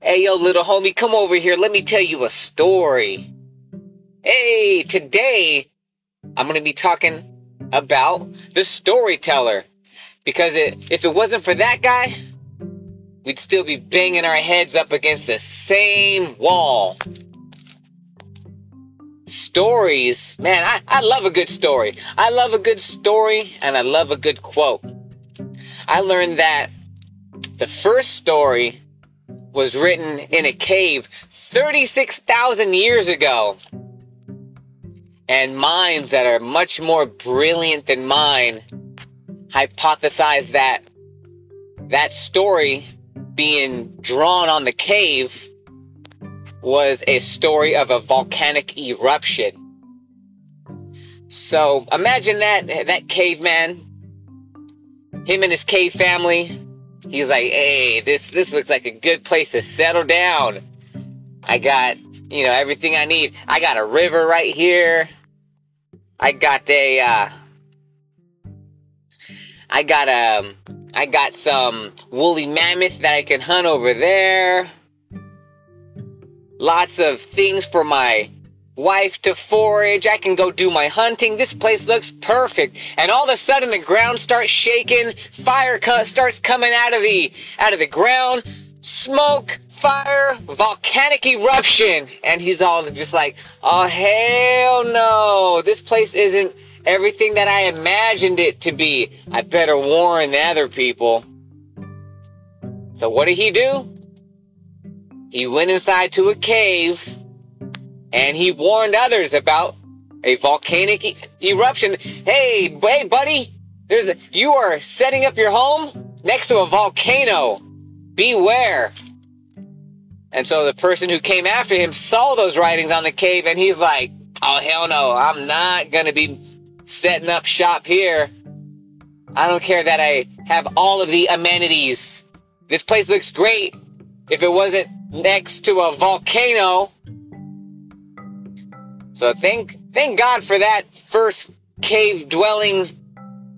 Hey, yo, little homie, come over here. Let me tell you a story. Hey, today I'm going to be talking about the storyteller. Because it, if it wasn't for that guy, we'd still be banging our heads up against the same wall. Stories, man, I, I love a good story. I love a good story and I love a good quote. I learned that the first story was written in a cave 36,000 years ago. And minds that are much more brilliant than mine hypothesize that that story being drawn on the cave was a story of a volcanic eruption. So imagine that that caveman, him and his cave family, he's like, "Hey, this this looks like a good place to settle down. I got, you know, everything I need. I got a river right here. I got a uh I got um I got some woolly mammoth that I can hunt over there. Lots of things for my wife to forage. I can go do my hunting. This place looks perfect. And all of a sudden the ground starts shaking. Fire starts coming out of the out of the ground. Smoke, fire, volcanic eruption. And he's all just like, "Oh hell no. This place isn't everything that I imagined it to be. I better warn the other people." So what did he do? He went inside to a cave and he warned others about a volcanic e- eruption. Hey, hey, buddy, there's a, you are setting up your home next to a volcano. Beware. And so the person who came after him saw those writings on the cave, and he's like, "Oh hell no, I'm not gonna be setting up shop here. I don't care that I have all of the amenities. This place looks great. If it wasn't next to a volcano." So thank thank God for that first cave dwelling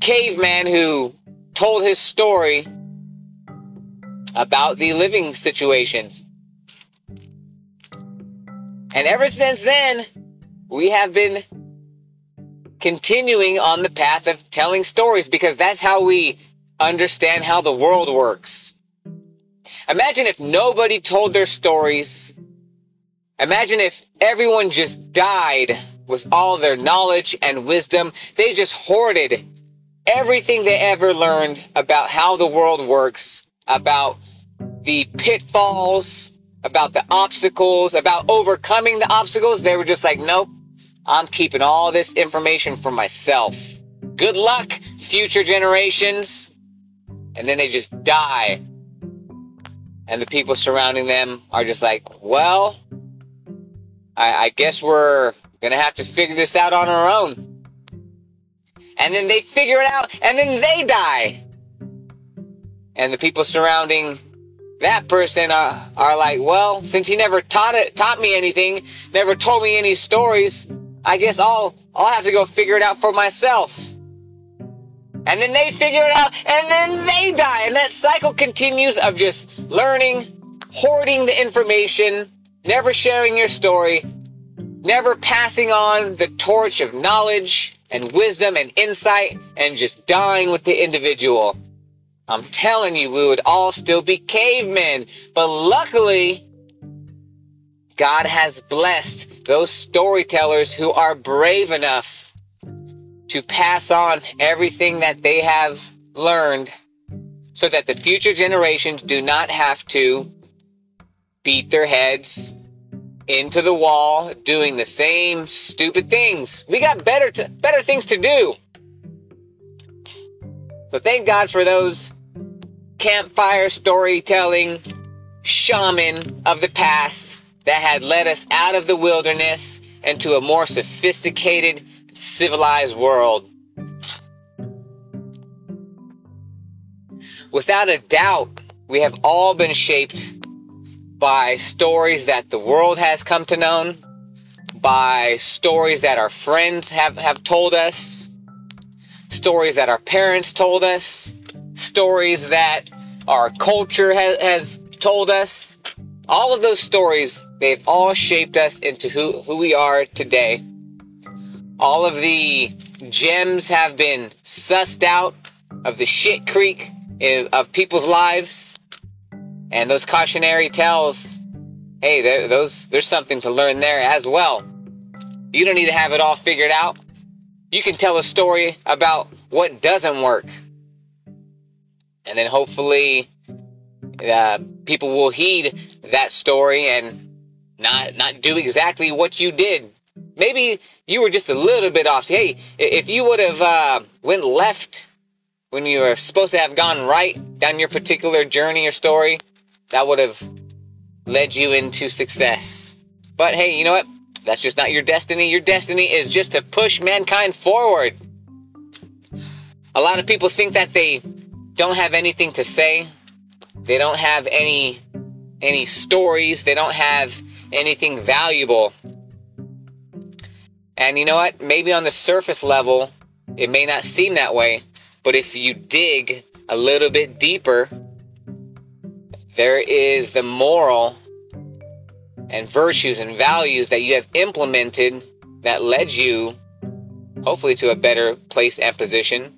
caveman who told his story about the living situations. And ever since then, we have been continuing on the path of telling stories because that's how we understand how the world works. Imagine if nobody told their stories Imagine if everyone just died with all their knowledge and wisdom. They just hoarded everything they ever learned about how the world works, about the pitfalls, about the obstacles, about overcoming the obstacles. They were just like, nope, I'm keeping all this information for myself. Good luck, future generations. And then they just die. And the people surrounding them are just like, well, I, I guess we're gonna have to figure this out on our own. And then they figure it out, and then they die. And the people surrounding that person are, are like, well, since he never taught it, taught me anything, never told me any stories, I guess I'll, I'll have to go figure it out for myself. And then they figure it out, and then they die. And that cycle continues of just learning, hoarding the information, never sharing your story, never passing on the torch of knowledge and wisdom and insight, and just dying with the individual. I'm telling you, we would all still be cavemen. But luckily, God has blessed those storytellers who are brave enough to pass on everything that they have learned so that the future generations do not have to beat their heads into the wall doing the same stupid things. We got better to, better things to do. So thank God for those campfire storytelling shaman of the past that had led us out of the wilderness into a more sophisticated, civilized world. Without a doubt, we have all been shaped by stories that the world has come to know, by stories that our friends have, have told us, stories that our parents told us, stories that our culture ha- has told us, all of those stories, they've all shaped us into who, who we are today. All of the gems have been sussed out of the shit creek of people's lives. And those cautionary tales, hey, those there's something to learn there as well. You don't need to have it all figured out. You can tell a story about what doesn't work. And then hopefully uh, people will heed that story and not not do exactly what you did. Maybe you were just a little bit off. Hey, if you would have uh, went left when you were supposed to have gone right down your particular journey or story, that would have led you into success. But hey, you know what? That's just not your destiny. Your destiny is just to push mankind forward. A lot of people think that they don't have anything to say. They don't have any any stories. They don't have anything valuable. And you know what? Maybe on the surface level, it may not seem that way, but if you dig a little bit deeper, there is the moral and virtues and values that you have implemented that led you, hopefully, to a better place and position.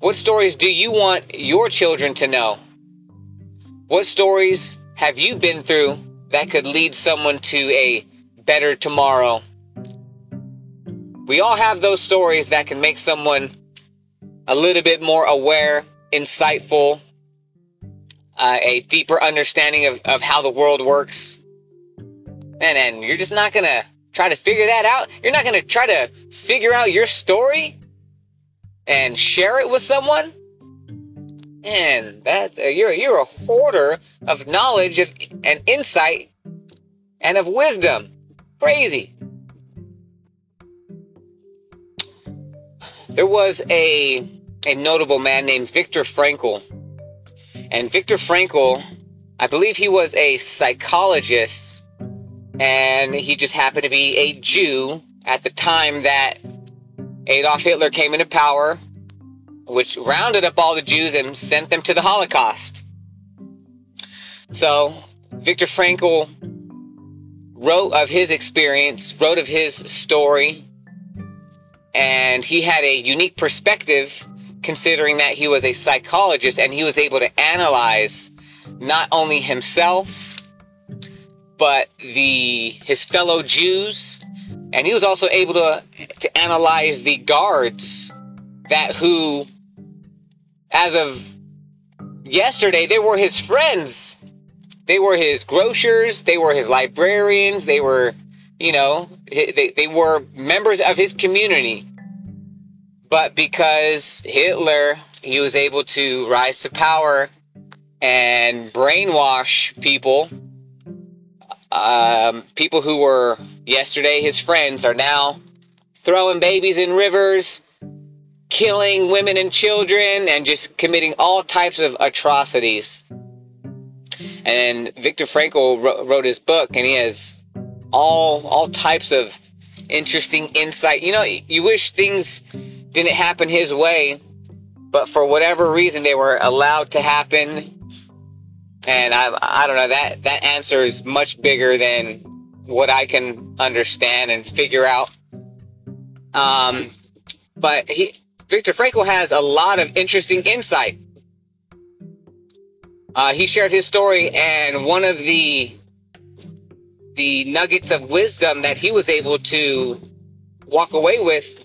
What stories do you want your children to know? What stories have you been through that could lead someone to a better tomorrow? We all have those stories that can make someone a little bit more aware, insightful, uh, a deeper understanding of, of how the world works. And then you're just not going to try to figure that out. You're not going to try to figure out your story and share it with someone. And that uh, you're you're a hoarder of knowledge of, and insight and of wisdom. Crazy. There was a a notable man named Viktor Frankl. And Viktor Frankl, I believe he was a psychologist and he just happened to be a Jew at the time that Adolf Hitler came into power, which rounded up all the Jews and sent them to the Holocaust. So, Viktor Frankl wrote of his experience, wrote of his story, and he had a unique perspective considering that he was a psychologist and he was able to analyze not only himself but the his fellow Jews, and he was also able to to analyze the guards that who, as of yesterday, they were his friends. They were his grocers. They were his librarians. They were, you know, they, they were members of his community. But because Hitler, he was able to rise to power and brainwash people um, people who were yesterday his friends are now throwing babies in rivers, killing women and children, and just committing all types of atrocities. And Viktor Frankl wrote, wrote his book, and he has all all types of interesting insight. You know, you wish things didn't happen his way, but for whatever reason, they were allowed to happen and I, I don't know that that answer is much bigger than what I can understand and figure out. Um, but he, Viktor Frankl has a lot of interesting insight. Uh, he shared his story, and one of the the nuggets of wisdom that he was able to walk away with,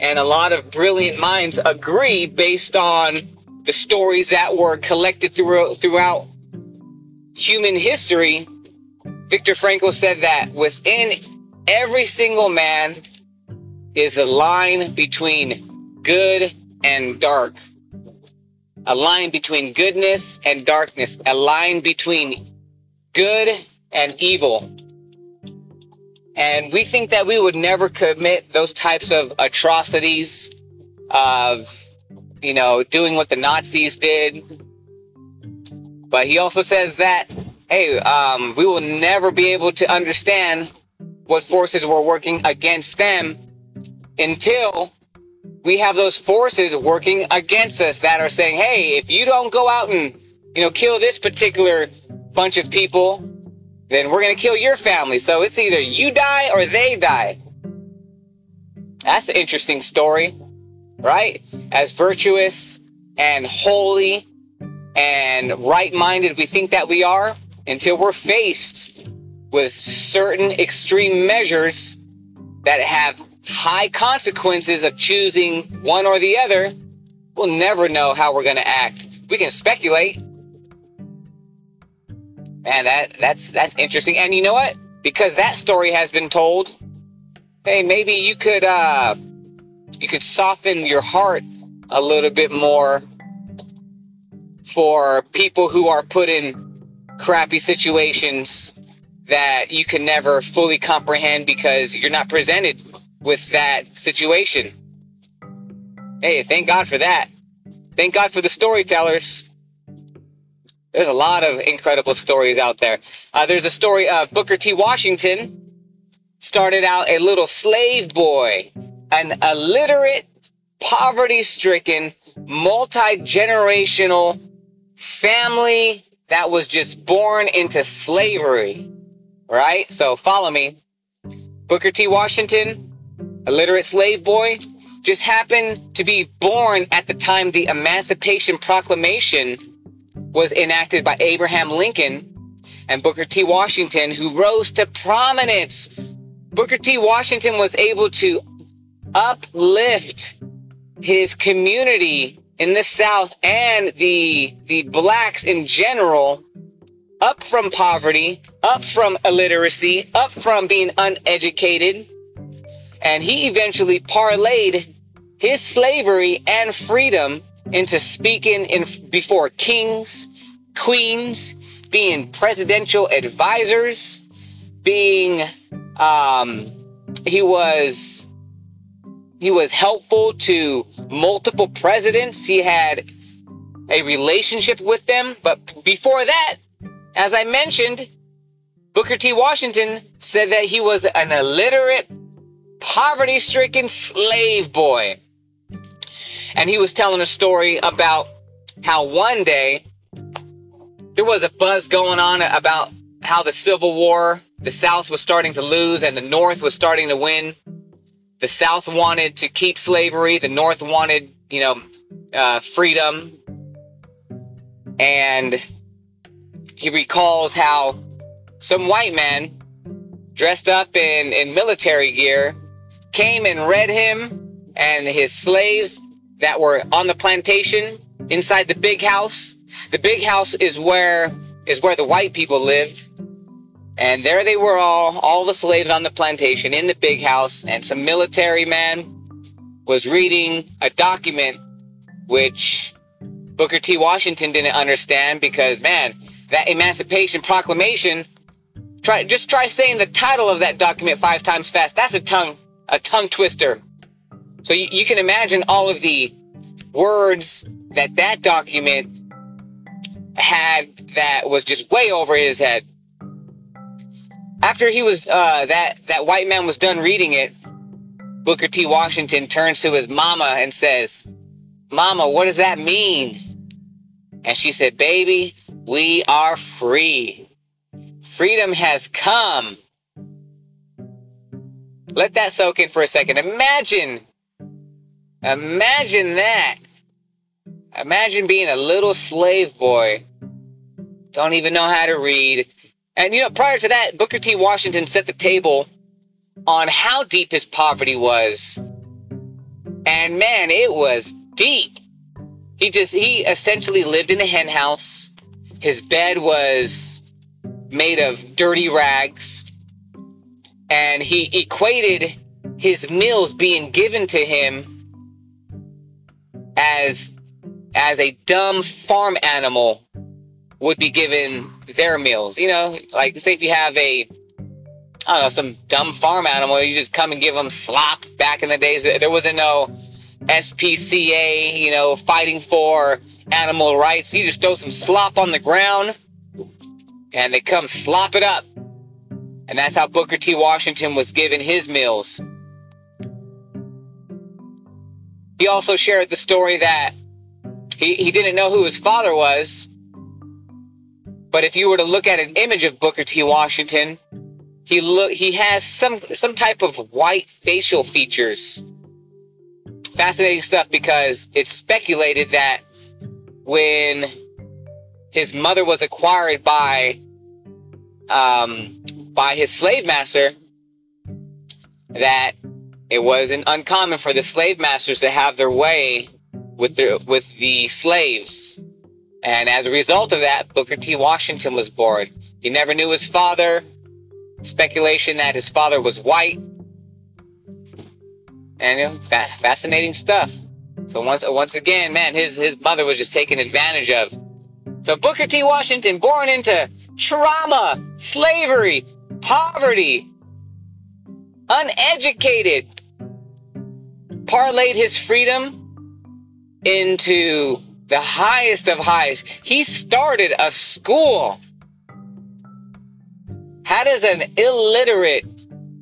and a lot of brilliant minds agree based on the stories that were collected throughout throughout human history, Viktor Frankl said that within every single man is a line between good and dark. A line between goodness and darkness. A line between good and evil. And we think that we would never commit those types of atrocities of, you know, doing what the Nazis did, but he also says that, hey, um, we will never be able to understand what forces were working against them until we have those forces working against us that are saying, hey, if you don't go out and, you know, kill this particular bunch of people, then we're going to kill your family. So it's either you die or they die. That's an interesting story, right? As virtuous and holy and right minded we think that we are until we're faced with certain extreme measures that have high consequences of choosing one or the other, we'll never know how we're going to act. We can speculate. Man, that that's that's interesting. And you know what? Because that story has been told, hey, maybe you could uh you could soften your heart a little bit more for people who are put in crappy situations that you can never fully comprehend because you're not presented with that situation. Hey, thank God for that. Thank God for the storytellers. There's a lot of incredible stories out there. Uh, there's a story of Booker T. Washington. Started out a little slave boy, an illiterate, poverty stricken, multi generational family that was just born into slavery. Right? So follow me. Booker T. Washington, illiterate slave boy, just happened to be born at the time the Emancipation Proclamation was enacted by Abraham Lincoln and Booker T. Washington, who rose to prominence. Booker T. Washington was able to uplift his community in the South and the the blacks in general up from poverty, up from illiteracy, up from being uneducated. And he eventually parlayed his slavery and freedom into speaking in before kings, queens, being presidential advisors, being um, he was he was helpful to multiple presidents. He had a relationship with them. But before that, as I mentioned, Booker T. Washington said that he was an illiterate, poverty stricken slave boy. And he was telling a story about how one day there was a buzz going on about how the Civil War, the South was starting to lose and the North was starting to win the South wanted to keep slavery, the North wanted, you know, uh, freedom. And he recalls how some white man dressed up in, in military gear came and read him and his slaves that were on the plantation inside the big house. The big house is where is where the white people lived and there they were all, all the slaves on the plantation in the big house, and some military man was reading a document which Booker T. Washington didn't understand because, man, that Emancipation Proclamation, try just try saying the title of that document five times fast. That's a tongue, a tongue twister. So you, you can imagine all of the words that that document had that was just way over his head after he was uh, that that white man was done reading it, Booker T. Washington turns to his mama and says, "Mama, what does that mean?" And she said, "Baby, we are free. Freedom has come." Let that soak in for a second. Imagine, imagine that. Imagine being a little slave boy. Don't even know how to read and you know, prior to that, Booker T. Washington set the table on how deep his poverty was. And man, it was deep. He just, he essentially lived in a hen house. His bed was made of dirty rags. And he equated his meals being given to him as as a dumb farm animal would be given their meals. You know, like say if you have a, I don't know, some dumb farm animal, you just come and give them slop. Back in the days, there wasn't no SPCA, you know, fighting for animal rights. You just throw some slop on the ground, and they come slop it up. And that's how Booker T. Washington was given his meals. He also shared the story that he, he didn't know who his father was But if you were to look at an image of Booker T. Washington, he look he has some some type of white facial features. Fascinating stuff because it's speculated that when his mother was acquired by um, by his slave master, that it wasn't uncommon for the slave masters to have their way with the with the slaves. And as a result of that, Booker T. Washington was born. He never knew his father. Speculation that his father was white. And you know, fa- fascinating stuff. So once once again, man, his his mother was just taken advantage of. So Booker T. Washington, born into trauma, slavery, poverty, uneducated, parlayed his freedom into the highest of highs. He started a school. How does an illiterate,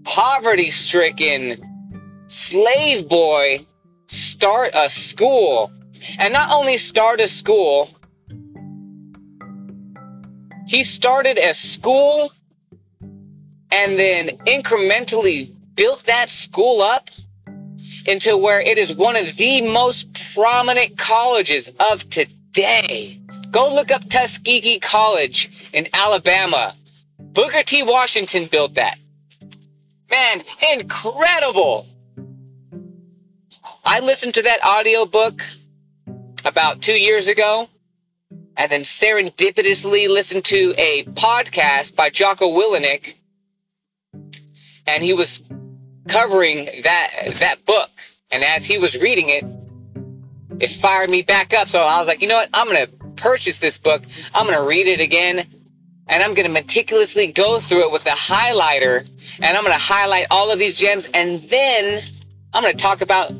poverty stricken slave boy start a school? And not only start a school, he started a school and then incrementally built that school up into where it is one of the most prominent colleges of today. Go look up Tuskegee College in Alabama. Booker T. Washington built that. Man, incredible! I listened to that audiobook about two years ago, and then serendipitously listened to a podcast by Jocko Willink, and he was covering that that book. And as he was reading it, it fired me back up. So I was like, you know what? I'm gonna purchase this book. I'm gonna read it again, and I'm gonna meticulously go through it with a highlighter, and I'm gonna highlight all of these gems, and then I'm gonna talk about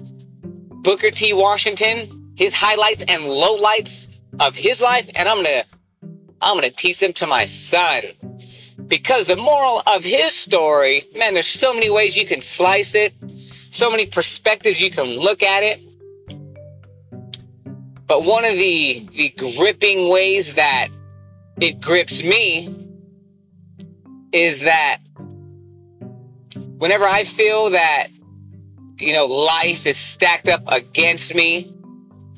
Booker T. Washington, his highlights and lowlights of his life, and I'm gonna I'm gonna teach them to my son. Because the moral of his story, man, there's so many ways you can slice it, so many perspectives you can look at it. But one of the the gripping ways that it grips me is that whenever I feel that you know life is stacked up against me,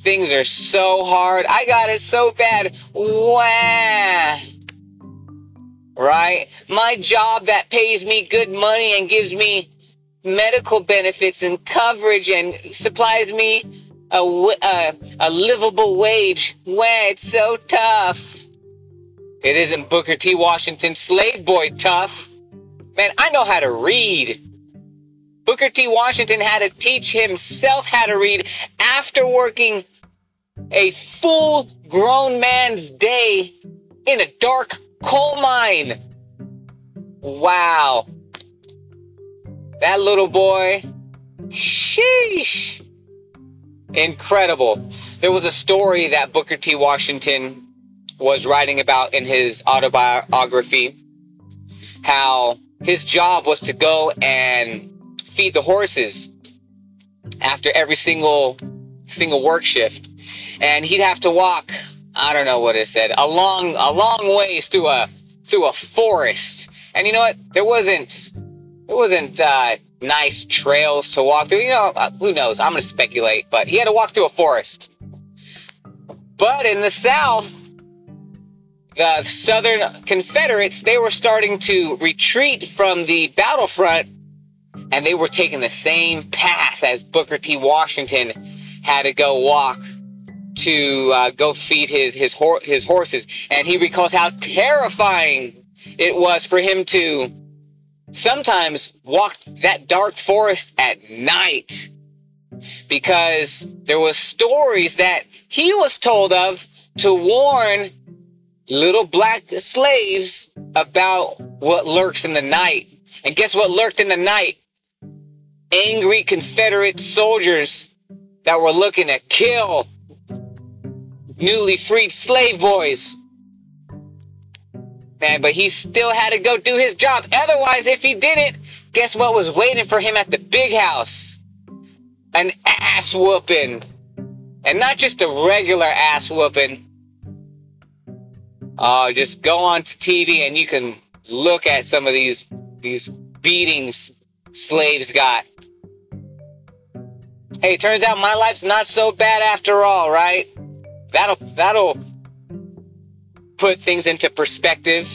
things are so hard, I got it so bad. Wah right? My job that pays me good money and gives me medical benefits and coverage and supplies me a, a, a livable wage. Wah, it's so tough. It isn't Booker T. Washington slave boy tough. Man, I know how to read. Booker T. Washington had to teach himself how to read after working a full grown man's day in a dark coal mine. Wow. That little boy, sheesh. Incredible. There was a story that Booker T. Washington was writing about in his autobiography how his job was to go and feed the horses after every single single work shift and he'd have to walk I don't know what it said. A long, a long ways through a through a forest. And you know what? There wasn't there wasn't uh, nice trails to walk through. You know, uh, who knows? I'm gonna speculate, but he had to walk through a forest. But in the South, the Southern Confederates they were starting to retreat from the battlefront, and they were taking the same path as Booker T. Washington had to go walk to uh, go feed his his hor- his horses, and he recalls how terrifying it was for him to sometimes walk that dark forest at night because there was stories that he was told of to warn little black slaves about what lurks in the night. And guess what lurked in the night? Angry Confederate soldiers that were looking to kill newly freed slave boys. Man, but he still had to go do his job. Otherwise, if he didn't, guess what was waiting for him at the big house? An ass whooping. And not just a regular ass whooping. Uh, just go on to TV and you can look at some of these these beatings slaves got. Hey, turns out my life's not so bad after all, right? That'll that'll put things into perspective.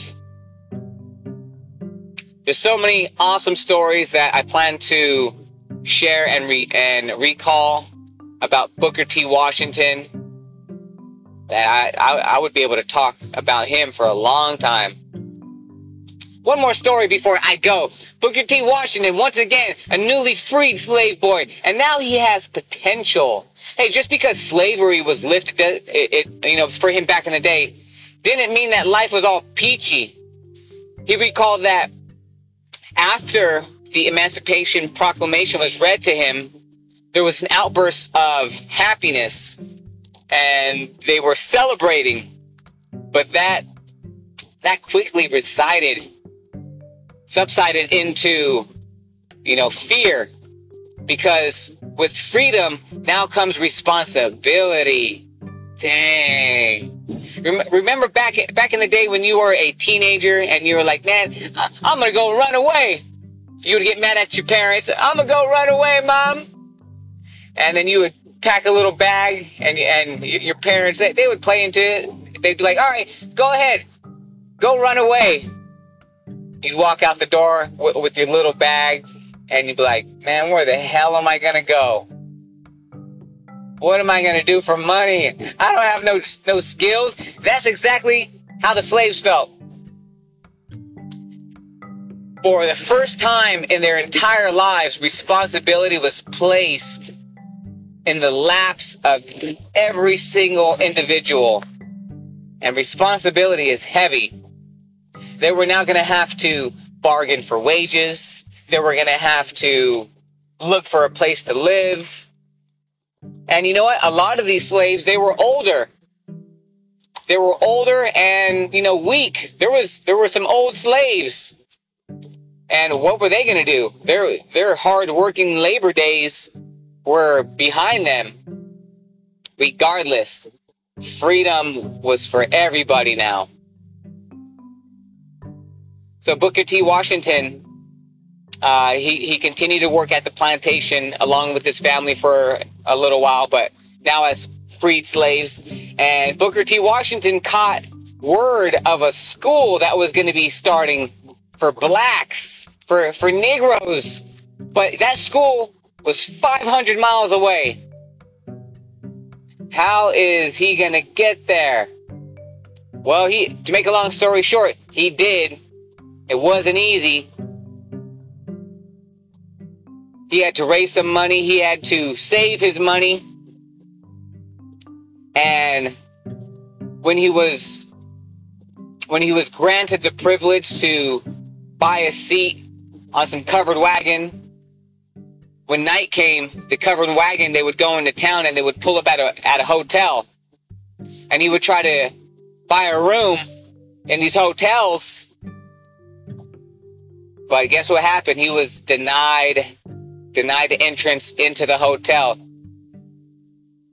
There's so many awesome stories that I plan to share and re- and recall about Booker T. Washington that I, I, I would be able to talk about him for a long time. One more story before I go. Booker T. Washington, once again, a newly freed slave boy, and now he has potential. Hey, just because slavery was lifted, uh, it, it, you know, for him back in the day, didn't mean that life was all peachy. He recalled that after the Emancipation Proclamation was read to him, there was an outburst of happiness and they were celebrating. But that that quickly resided subsided into you know fear because with freedom now comes responsibility. Dang. Remember back back in the day when you were a teenager and you were like, "Man, I'm gonna go run away." You would get mad at your parents. I'm gonna go run away, mom. And then you would pack a little bag, and and your parents they, they would play into it. They'd be like, "All right, go ahead, go run away." You'd walk out the door with, with your little bag, and you'd be like, "Man, where the hell am I gonna go?" What am I going to do for money? I don't have no no skills. That's exactly how the slaves felt. For the first time in their entire lives, responsibility was placed in the laps of every single individual. And responsibility is heavy. They were now going to have to bargain for wages. They were going to have to look for a place to live. And you know what? A lot of these slaves, they were older. They were older and, you know, weak. There was there were some old slaves. And what were they going to do? Their their hard-working labor days were behind them. Regardless, freedom was for everybody now. So Booker T. Washington, uh, he, he continued to work at the plantation along with his family for a little while, but now as freed slaves. And Booker T. Washington caught word of a school that was going to be starting for blacks, for, for Negroes. But that school was 500 miles away. How is he going to get there? Well, he to make a long story short, he did. It wasn't easy. He had to raise some money, he had to save his money. And when he was when he was granted the privilege to buy a seat on some covered wagon when night came, the covered wagon, they would go into town and they would pull up at a, at a hotel. And he would try to buy a room in these hotels. But guess what happened? He was denied, denied the entrance into the hotel.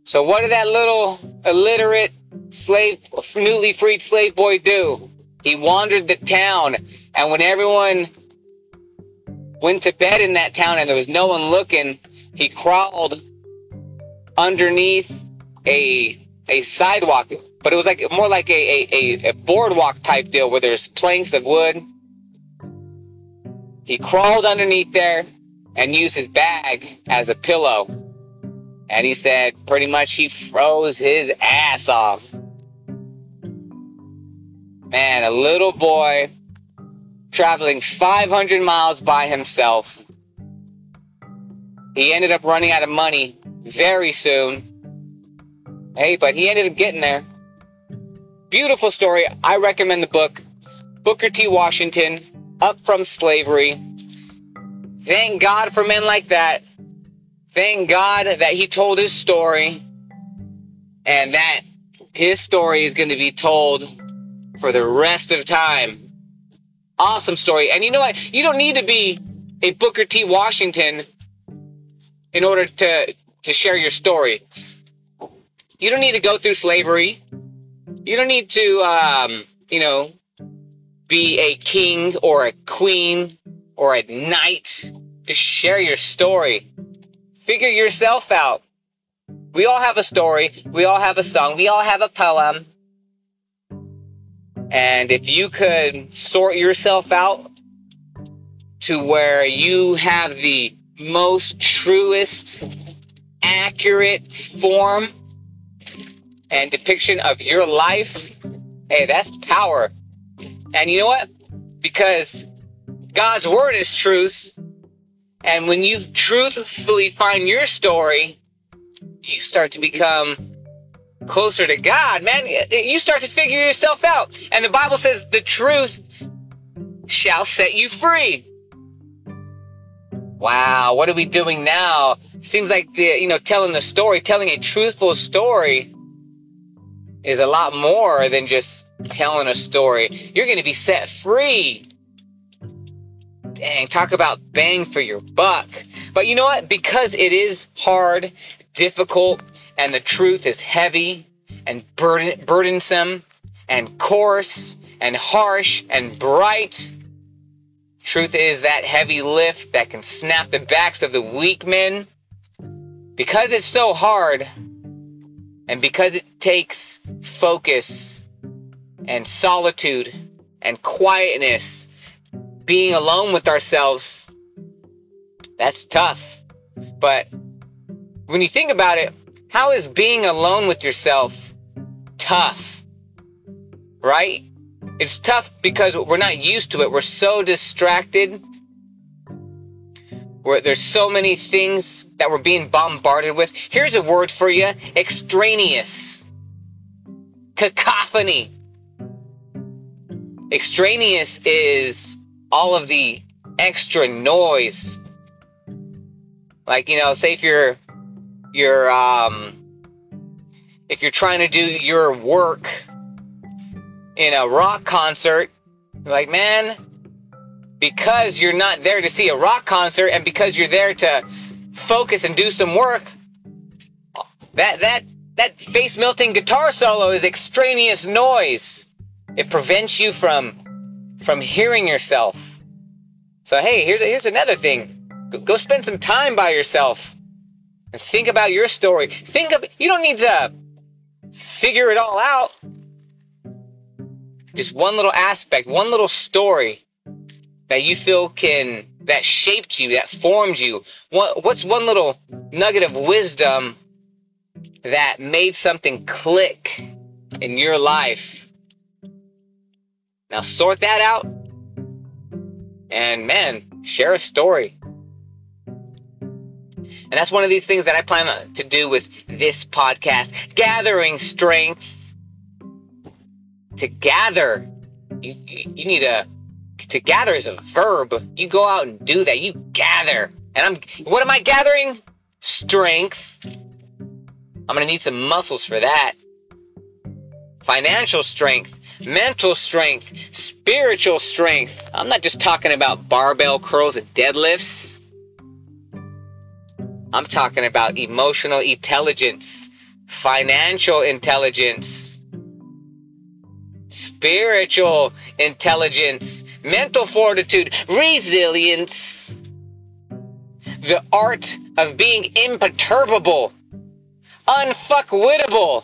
So what did that little illiterate slave, newly freed slave boy do? He wandered the town, and when everyone went to bed in that town and there was no one looking, he crawled underneath a a sidewalk, but it was like more like a, a, a boardwalk type deal where there's planks of wood. He crawled underneath there and used his bag as a pillow. And he said pretty much he froze his ass off. Man, a little boy traveling 500 miles by himself. He ended up running out of money very soon. Hey, but he ended up getting there. Beautiful story. I recommend the book Booker T. Washington, Up from Slavery. Thank God for men like that. Thank God that he told his story and that his story is going to be told for the rest of time awesome story. And you know what? You don't need to be a Booker T. Washington in order to to share your story. You don't need to go through slavery. You don't need to um, you know, be a king or a queen or a knight. Just share your story. Figure yourself out. We all have a story. We all have a song. We all have a poem. And if you could sort yourself out to where you have the most truest, accurate form and depiction of your life, hey, that's power. And you know what? Because God's word is truth. And when you truthfully find your story, you start to become closer to God, man. You start to figure yourself out. And the Bible says the truth shall set you free. Wow, what are we doing now? Seems like the, you know, telling the story, telling a truthful story is a lot more than just telling a story. You're going to be set free. Dang, talk about bang for your buck. But you know what? Because it is hard, difficult, and the truth is heavy and burden, burdensome and coarse and harsh and bright. Truth is that heavy lift that can snap the backs of the weak men. Because it's so hard, and because it takes focus and solitude and quietness, being alone with ourselves, that's tough. But when you think about it, how is being alone with yourself tough? Right? It's tough because we're not used to it. We're so distracted. Where there's so many things that we're being bombarded with. Here's a word for you extraneous. Cacophony. Extraneous is all of the extra noise. Like, you know, say if you're you're um if you're trying to do your work in a rock concert, like, man, because you're not there to see a rock concert and because you're there to focus and do some work, that that that face melting guitar solo is extraneous noise. It prevents you from from hearing yourself. So hey, here's a, here's another thing. Go, go spend some time by yourself and think about your story. Think of you don't need to figure it all out. Just one little aspect, one little story that you feel can that shaped you, that formed you. What, what's one little nugget of wisdom that made something click in your life? Now sort that out. And man, share a story. And that's one of these things that I plan to do with this podcast gathering strength. To gather, you, you need a. To gather is a verb. You go out and do that. You gather. And I'm. What am I gathering? Strength. I'm going to need some muscles for that. Financial strength, mental strength, spiritual strength. I'm not just talking about barbell curls and deadlifts. I'm talking about emotional intelligence, financial intelligence, spiritual intelligence, mental fortitude, resilience, the art of being imperturbable, unfuckwittable.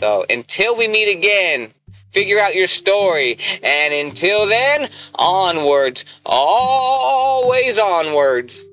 So until we meet again, figure out your story. And until then, onwards, always onwards.